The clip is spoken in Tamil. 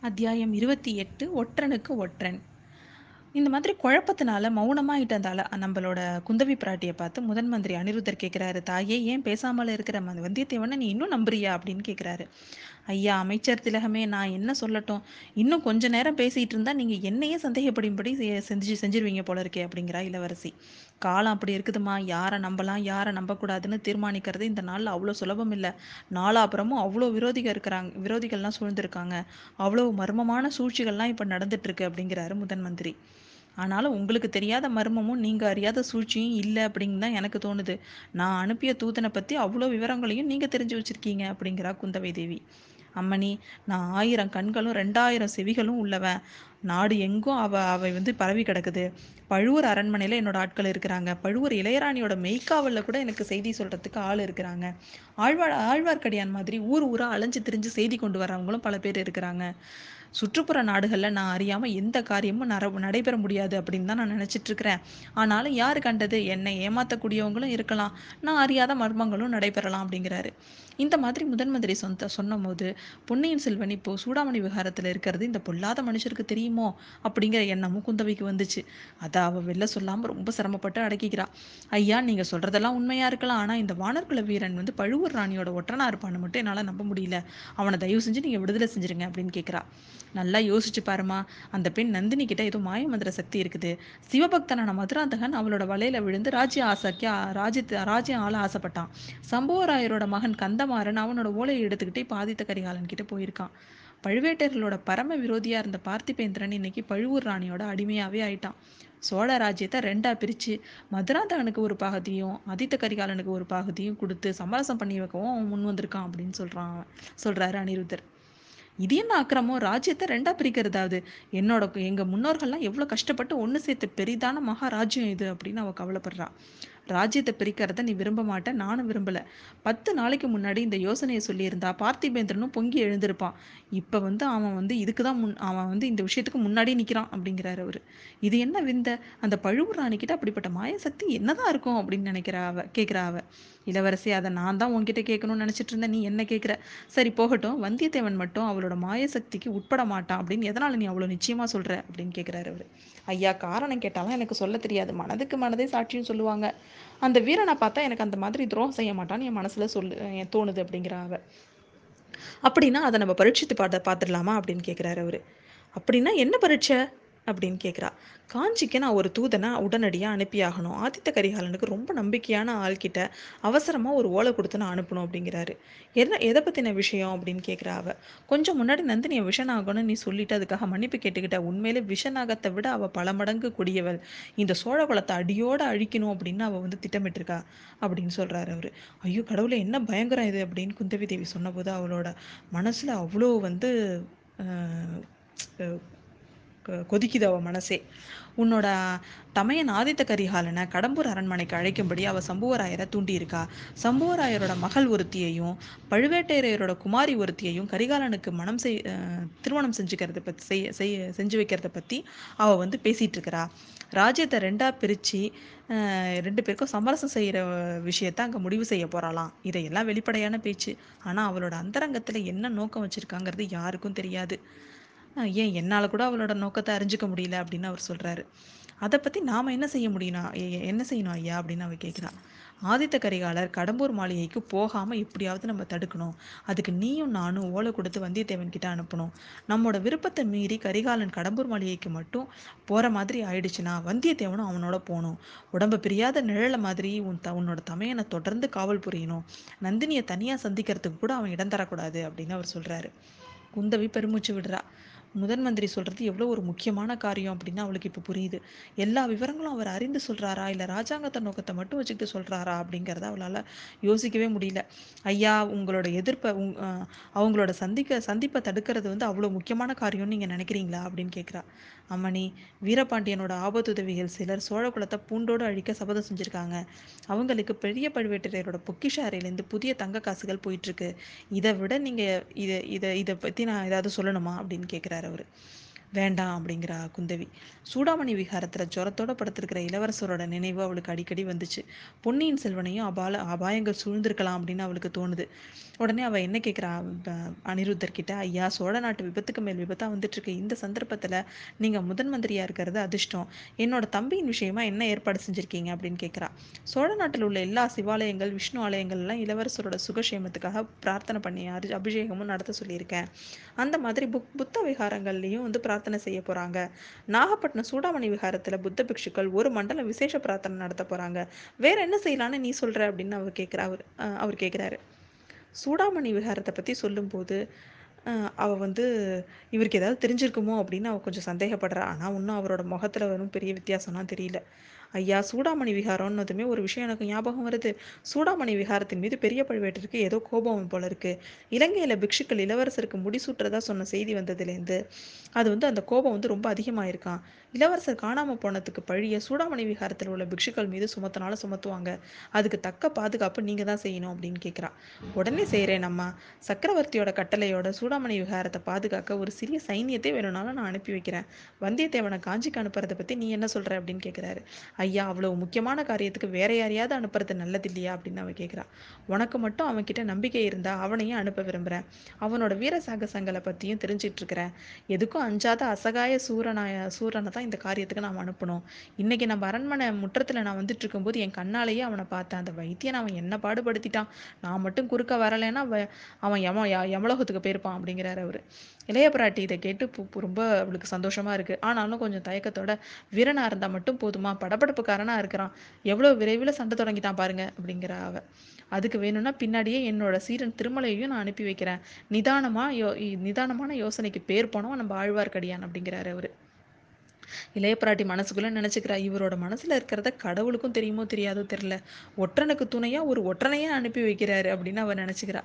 அத்தியாயம் இருபத்தி எட்டு ஒற்றனுக்கு ஒற்றன். இந்த மாதிரி குழப்பத்தினால மௌனமாயிட்டதால நம்மளோட குந்தவி பிராட்டியை பார்த்து முதன் மந்திரி அனிருத்தர் கேட்குறாரு தாயே ஏன் பேசாமல் இருக்கிற? ம- வந்தியத்தேவனை நீ இன்னும் நம்புறியா? அப்படின்னு கேட்குறாரு ஐயா அமைச்சர் திலகமே நான் என்ன சொல்லட்டும்? இன்னும் கொஞ்ச நேரம் பேசிட்டு இருந்தா நீங்க என்னையே சந்தேகப்படும்படி செ- செஞ்சு செஞ்சிருவீங்க போல இருக்கே அப்படிங்கிறா இளவரசி. காலம் அப்படி இருக்குதுமா யாரை நம்பலாம் யாரை நம்பக்கூடாதுன்னு தீர்மானிக்கிறது இந்த நாளில் அவ்வளோ சுலபம் இல்லை. நாலாபுறமும் அவ்வளோ விரோதிகள் இருக்கிறாங்க விரோதிகள்லாம் சூழ்ந்திருக்காங்க. அவ்வளோ மர்மமான சூழ்ச்சிகள்லாம் இப்போ நடந்துட்டுருக்கு அப்படிங்கிறாரு முதன் மந்திரி. ஆனாலும் உங்களுக்கு தெரியாத மர்மமும் நீங்கள் அறியாத சூழ்ச்சியும் இல்லை அப்படின்னு தான் எனக்கு தோணுது. நான் அனுப்பிய தூதனை பற்றி அவ்வளோ விவரங்களையும் நீங்கள் தெரிஞ்சு வச்சுருக்கீங்க அப்படிங்கிறா குந்தவை தேவி. அம்மணி நான் ஆயிரம் கண்களும் ரெண்டாயிரம் செவிகளும் உள்ளவன். நாடு எங்கும் அவ அவை வந்து பரவி கிடக்குது. பழுவூர் அரண்மனையில் என்னோட ஆட்கள் இருக்கிறாங்க. பழுவூர் இளையராணியோட மெய்க்காவலில் கூட எனக்கு செய்தி சொல்கிறதுக்கு ஆள் இருக்கிறாங்க. ஆழ்வார் ஆழ்வார்க்கடியான் மாதிரி ஊர் ஊராக அலைஞ்சு திரிஞ்சு செய்தி கொண்டு வரவங்களும் பல பேர் இருக்கிறாங்க. சுற்றுப்புற நாடுகளில் நான் அறியாமல் எந்த காரியமும் நர நடைபெற முடியாது அப்படின்னு தான் நான் நினச்சிட்ருக்கிறேன். ஆனாலும் யார் கண்டது? என்னை ஏமாற்றக்கூடியவங்களும் இருக்கலாம். நான் அறியாத மர்மங்களும் நடைபெறலாம் அப்படிங்கிறாரு. இந்த மாதிரி முதன் மந்திரி சொந்த சொன்னபோது பொன்னியின் செல்வன் இப்போ சூடாமணி விகாரத்தில் இருக்கிறது இந்த பொல்லாத மனுஷருக்கு தெரியுமோ? அப்படிங்கிற எண்ணமும் குந்தவைக்கு வந்துச்சு. அதை அவ வெளில சொல்லாமல் ரொம்ப சிரமப்பட்டு அடக்கிக்கிறா. ஐயா நீங்கள் சொல்கிறதெல்லாம் உண்மையாக இருக்கலாம். ஆனால் இந்த வானர்குல வீரன் வந்து பழுவூர் ராணியோட ஒற்றனா இருப்பான்னு மட்டும் என்னால் நம்ப முடியல. அவனை தயவு செஞ்சு நீங்கள் விடுதலை செஞ்சிருங்க அப்படின்னு கேட்குறா நல்லா யோசிச்சு பாருமா அந்த பெண் நந்தினி கிட்ட ஏதோ மாயமந்திர சக்தி இருக்குது. சிவபக்தனான மதுராந்தகன் அவளோட வலையில விழுந்து ராஜ்ய ஆசைக்கு ராஜ்யத்து ராஜ்யம் ஆள ஆசைப்பட்டான். சம்புவராயரோட மகன் கந்தமாறன் அவனோட ஓலையை எடுத்துக்கிட்டே பாதித்த கரிகாலன் கிட்ட போயிருக்கான். பழுவேட்டையர்களோட பரம விரோதியா இருந்த பார்த்திபேந்திரன் இன்னைக்கு பழுவூர் ராணியோட அடிமையாவே ஆயிட்டான். சோழ ராஜ்யத்தை ரெண்டா பிரிச்சு மதுராந்தகனுக்கு ஒரு பகுதியும் ஆதித்த கரிகாலனுக்கு ஒரு பகுதியும் கொடுத்து சமரசம் பண்ணி வைக்கவும் அவன் முன் வந்திருக்கான் அப்படின்னு சொல்றான் சொல்றாரு அனிருத்தர். இது என்ன ஆக்கிரமம் ராஜ்யத்தை ரெண்டா பிரிக்கிறதாவது? என்னோட எங்க முன்னோர்கள்லாம் எவ்வளவு கஷ்டப்பட்டு ஒன்று சேர்த்து பெரிதான மகாராஜ்யம் இது அப்படின்னு அவ கவலைப்படுறா. ராஜ்யத்தை பிரிக்கிறத நீ விரும்ப மாட்ட. நானும் விரும்பலை. பத்து நாளைக்கு முன்னாடி இந்த யோசனையை சொல்லியிருந்தா பார்த்திபேந்திரனும் பொங்கி எழுந்திருப்பான். இப்போ வந்து அவன் வந்து இதுக்கு தான் முன் அவன் வந்து இந்த விஷயத்துக்கு முன்னாடி நிற்கிறான் அப்படிங்கிறாரு அவர். இது என்ன விந்த? அந்த பழுவூர் ராணிக்கிட்ட அப்படிப்பட்ட மாயசக்தி என்னதான் இருக்கும் அப்படின்னு நினைக்கிறா அவ கேட்குறா அவ. இளவரசி அதை நான் தான் உன்கிட்ட கேட்கணும்னு நினச்சிட்டு இருந்தேன். நீ என்ன கேட்குற சரி போகட்டும். வந்தியத்தேவன் மட்டும் அவளோட மாயசக்திக்கு உட்பட மாட்டான் அப்படின்னு எதனால் நீ அவ்வளோ நிச்சயமாக சொல்கிற அப்படின்னு கேட்குறாரு அவர். ஐயா காரணம் கேட்டாலும் எனக்கு சொல்ல தெரியாது. மனதுக்கு மனதே சாட்சியும் சொல்லுவாங்க. அந்த வீரனை பார்த்தா எனக்கு அந்த மாதிரி துரோகம் செய்ய மாட்டான்னு என் மனசுல சொல்லு என் தோணுது அப்படிங்கிற அவ. அப்படின்னா அதை நம்ம பரீட்சித்து பார்த்து பார்த்துடலாமா அப்படின்னு கேட்குறாரு அவரு. அப்படின்னா என்ன பரீட்சை? அப்படின்னு கேட்குறா காஞ்சிக்கு நான் ஒரு தூதனை உடனடியாக அனுப்பியாகணும். ஆதித்த கரிகாலனுக்கு ரொம்ப நம்பிக்கையான ஆள்கிட்ட அவசரமாக ஒரு ஓலை கொடுத்து நான் அனுப்பணும் அப்படிங்கிறாரு. என்ன எதை பற்றின விஷயம் அப்படின்னு கேட்குறா அவ. கொஞ்சம் முன்னாடி நந்தினியை விஷனாகணும்னு நீ சொல்லிட்டு அதுக்காக மன்னிப்பு கேட்டுக்கிட்ட. உண்மையிலே விஷனாகத்தை விட அவள் பல மடங்கு கொடியவள். இந்த சோழ குலத்தை அடியோடு அழிக்கணும் அப்படின்னு அவள் வந்து திட்டமிட்டிருக்கா அப்படின்னு சொல்கிறாரு அவர். ஐயோ கடவுளே என்ன பயங்கரம் இது அப்படின்னு குந்தவி தேவி சொன்னபோது அவளோட மனசில் அவ்வளோ வந்து கொதிக்குது அவ மனசே. உன்னோட தமையன் ஆதித்த கரிகாலனை கடம்பூர் அரண்மனைக்கு அழைக்கும்படி அவ சம்புவராயரை தூண்டியிருக்கா. சம்புவராயரோட மகள் ஒருத்தியையும் பழுவேட்டையரையரோட குமாரி ஒருத்தியையும் கரிகாலனுக்கு மனம் செய் திருமணம் செஞ்சுக்கிறத பத்தி செய்ய செய்ய செஞ்சு வைக்கிறத பத்தி அவ வந்து பேசிட்டு இருக்கிறா ராஜ்யத்தை ரெண்டா பிரிச்சு ரெண்டு பேருக்கும் சமரசம் செய்யற விஷயத்த அங்க முடிவு செய்ய போறாளாம். இதையெல்லாம் வெளிப்படையான பேச்சு. ஆனா அவளோட அந்தரங்கத்துல என்ன நோக்கம் வச்சிருக்காங்கிறது யாருக்கும் தெரியாது. ஏன் என்னால் கூட அவளோட நோக்கத்தை அறிஞ்சிக்க முடியல அப்படின்னு அவர் சொல்கிறாரு அதை பற்றி நாம் என்ன செய்ய முடியும்னா என்ன செய்யணும் ஐயா அப்படின்னு அவ கேட்குறா ஆதித்த கரிகாலர் கடம்பூர் மாளிகைக்கு போகாமல் எப்படியாவது நம்ம தடுக்கணும். அதுக்கு நீயும் நானும் ஓலை கொடுத்து வந்தியத்தேவன் கிட்ட அனுப்பணும். நம்மளோட விருப்பத்தை மீறி கரிகாலன் கடம்பூர் மாளிகைக்கு மட்டும் போகிற மாதிரி ஆயிடுச்சுன்னா வந்தியத்தேவனும் அவனோட போகணும். உடம்பு பிரியாத நிழலை மாதிரி உன் த உன்னோட தமையனை தொடர்ந்து காவல் புரியணும். நந்தினியை தனியாக சந்திக்கிறதுக்கு கூட அவன் இடம் தரக்கூடாது அப்படின்னு அவர் சொல்கிறாரு குந்தவி பெருமூச்சு விடுறா. முதன் மந்திரி சொல்றது எவ்வளோ ஒரு முக்கியமான காரியம் அப்படின்னு அவளுக்கு இப்போ புரியுது. எல்லா விவரங்களும் அவர் அறிந்து சொல்றாரா? இல்லை ராஜாங்கத்தை நோக்கத்தை மட்டும் வச்சுக்கிட்டு சொல்றாரா? அப்படிங்கிறத அவளால் யோசிக்கவே முடியல. ஐயா உங்களோட எதிர்ப்பை உங் அவங்களோட சந்திக்க சந்திப்பை தடுக்கிறது வந்து அவ்வளோ முக்கியமான காரியம்னு நீங்கள் நினைக்கிறீங்களா? அப்படின்னு கேட்குறா. அம்மணி வீரபாண்டியனோட ஆபத்துதவிகள் சிலர் சோழ குலத்தை பூண்டோடு அழிக்க சபதம் செஞ்சுருக்காங்க. அவங்களுக்கு பெரிய பழுவேட்டரையரோட பொக்கிஷ அறையிலேருந்து புதிய தங்க காசுகள் போயிட்டுருக்கு. இதை விட நீங்கள் இதை இதை இதை பற்றி நான் ஏதாவது சொல்லணுமா? அப்படின்னு கேட்குறாரு அவர். வேண்டாம் அப்படிங்கிறா குந்தவி. சூடாமணி விகாரத்தில் ஜுரத்தோட படுத்திருக்கிற இளவரசரோட நினைவு அவளுக்கு அடிக்கடி வந்துச்சு. பொன்னியின் செல்வனையும் அபால அபாயங்கள் சூழ்ந்திருக்கலாம் அப்படின்னு அவளுக்கு தோணுது. உடனே அவள் என்ன கேட்குறா ப- அனிருத்தர் கிட்ட ஐயா சோழ நாட்டு விபத்துக்கு மேல் விபத்தாக வந்துட்டுருக்கு. இந்த சந்தர்ப்பத்தில் நீங்கள் முதன் மந்திரியாக இருக்கிறது அதிர்ஷ்டம். என்னோட தம்பியின் விஷயமா என்ன ஏற்பாடு செஞ்சிருக்கீங்க? அப்படின்னு கேட்குறா சோழ நாட்டில் உள்ள எல்லா சிவாலயங்கள் விஷ்ணு ஆலயங்கள்லாம் இளவரசரோட சுகக்ஷேமத்துக்காக பிரார்த்தனை பண்ணி அரி- அபிஷேகமும் நடத்த சொல்லியிருக்கேன். அந்த மாதிரி புக் புத்த விகாரங்கள்லேயும் வந்து பிரார்த்தனை பிரார்த்தனை செய்ய போறாங்க. நாகப்பட்டினம் சூடாமணி விகாரத்துல புத்த பிக்ஷுக்கள் ஒரு மண்டலம் விசேஷ பிரார்த்தனை நடத்த போறாங்க. வேற என்ன செய்யலாம்னு நீ சொல்ற அப்படின்னு அவர் கேட்கிறா அவர் அஹ் அவர் கேட்கிறாரு சூடாமணி விகாரத்தை பத்தி சொல்லும்போது அஹ் அவ வந்து இவருக்கு ஏதாவது தெரிஞ்சிருக்குமோ அப்படின்னு அவ கொஞ்சம் சந்தேகப்படுறா. ஆனா இன்னும் அவரோட முகத்துல வரும் பெரிய வித்தியாசம்லாம் தெரியல. ஐயா சூடாமணி விகாரம்னதுமே ஒரு விஷயம் எனக்கு ஞாபகம் வருது. சூடாமணி விகாரத்தின் மீது பெரிய பழுவேட்டருக்கு ஏதோ கோபம் போல இருக்கு. இலங்கையில பிக்ஷுக்கள் இளவரசருக்கு முடிசூட்டுறதா சொன்ன செய்தி வந்ததுலேருந்து அது வந்து அந்த கோபம் வந்து ரொம்ப அதிகமாயிருக்கான் இளவரசர் காணாம போனதுக்கு பழிய சூடாமணி விகாரத்தில் உள்ள பிக்ஷுக்கள் மீது சுமத்தனால சுமத்துவாங்க. அதுக்கு தக்க பாதுகாப்பு நீங்க தான் செய்யணும் அப்படின்னு கேட்கிறா உடனே செய்கிறேன் அம்மா. சக்கரவர்த்தியோட கட்டளையோட சூடாமணி விகாரத்தை பாதுகாக்க ஒரு சிறிய சைனியத்தை வேணும்னாலும் நான் அனுப்பி வைக்கிறேன். வந்தியத்தேவனை காஞ்சிக்கு அனுப்புறதை பத்தி நீ என்ன சொல்ற அப்படின்னு கேட்கிறாரு ஐயா அவ்வளவு முக்கியமான காரியத்துக்கு வேற யாரையாவது அனுப்புறது நல்லது இல்லையா? அப்படின்னு அவன் கேட்கிறா உனக்கு மட்டும் அவன் கிட்ட நம்பிக்கை இருந்தா அவனையும் அனுப்ப விரும்புறேன். அவனோட வீர சாகசங்களை பத்தியும் தெரிஞ்சிட்டு இருக்கிறேன் எதுக்கும் அஞ்சாத அசகாய சூரனாய சூரனை தான் இந்த காரியத்துக்கு நாம் அனுப்பணும். இன்னைக்கு நம்ம அரண்மனை முற்றத்துல நான் வந்துட்டு இருக்கும்போது என் கண்ணாலேயே அவனை பார்த்தேன். அந்த வைத்தியன் அவன் என்ன பாடுபடுத்திட்டான்? நான் மட்டும் குறுக்க வரலைன்னா அவன் யம யமலோகத்துக்கு போயிருப்பான் அப்படிங்கிறாரு அவரு. இளைய பிராட்டி இதை கேட்டு பு- ரொம்ப அவளுக்கு சந்தோஷமா இருக்கு. ஆனாலும் கொஞ்சம் தயக்கத்தோட வீரனா இருந்தா மட்டும் போதுமா? படபடப்புக்காரனாக இருக்கிறான். எவ்வளோ விரைவில் சண்டை தொடங்கிட்டான் பாருங்க அப்படிங்கிற அவ. அதுக்கு வேணும்னா பின்னாடியே என்னோட சீரன் திருமலையையும் நான் அனுப்பி வைக்கிறேன். நிதானமா யோ நிதானமான யோசனைக்கு பேர் போனோம் நம்ம ஆழ்வார்க்கடியான் அப்படிங்கிறாரு அவரு. இளைய பிராட்டி மனசுக்குள்ள நினைச்சுக்கிறா இவரோட மனசுல இருக்கிறத கடவுளுக்கும் தெரியுமோ தெரியாதோ தெரியல. ஒற்றனுக்கு துணையா ஒரு ஒற்றனையே அனுப்பி வைக்கிறாரு அப்படின்னு அவ நினைச்சுக்கிறா.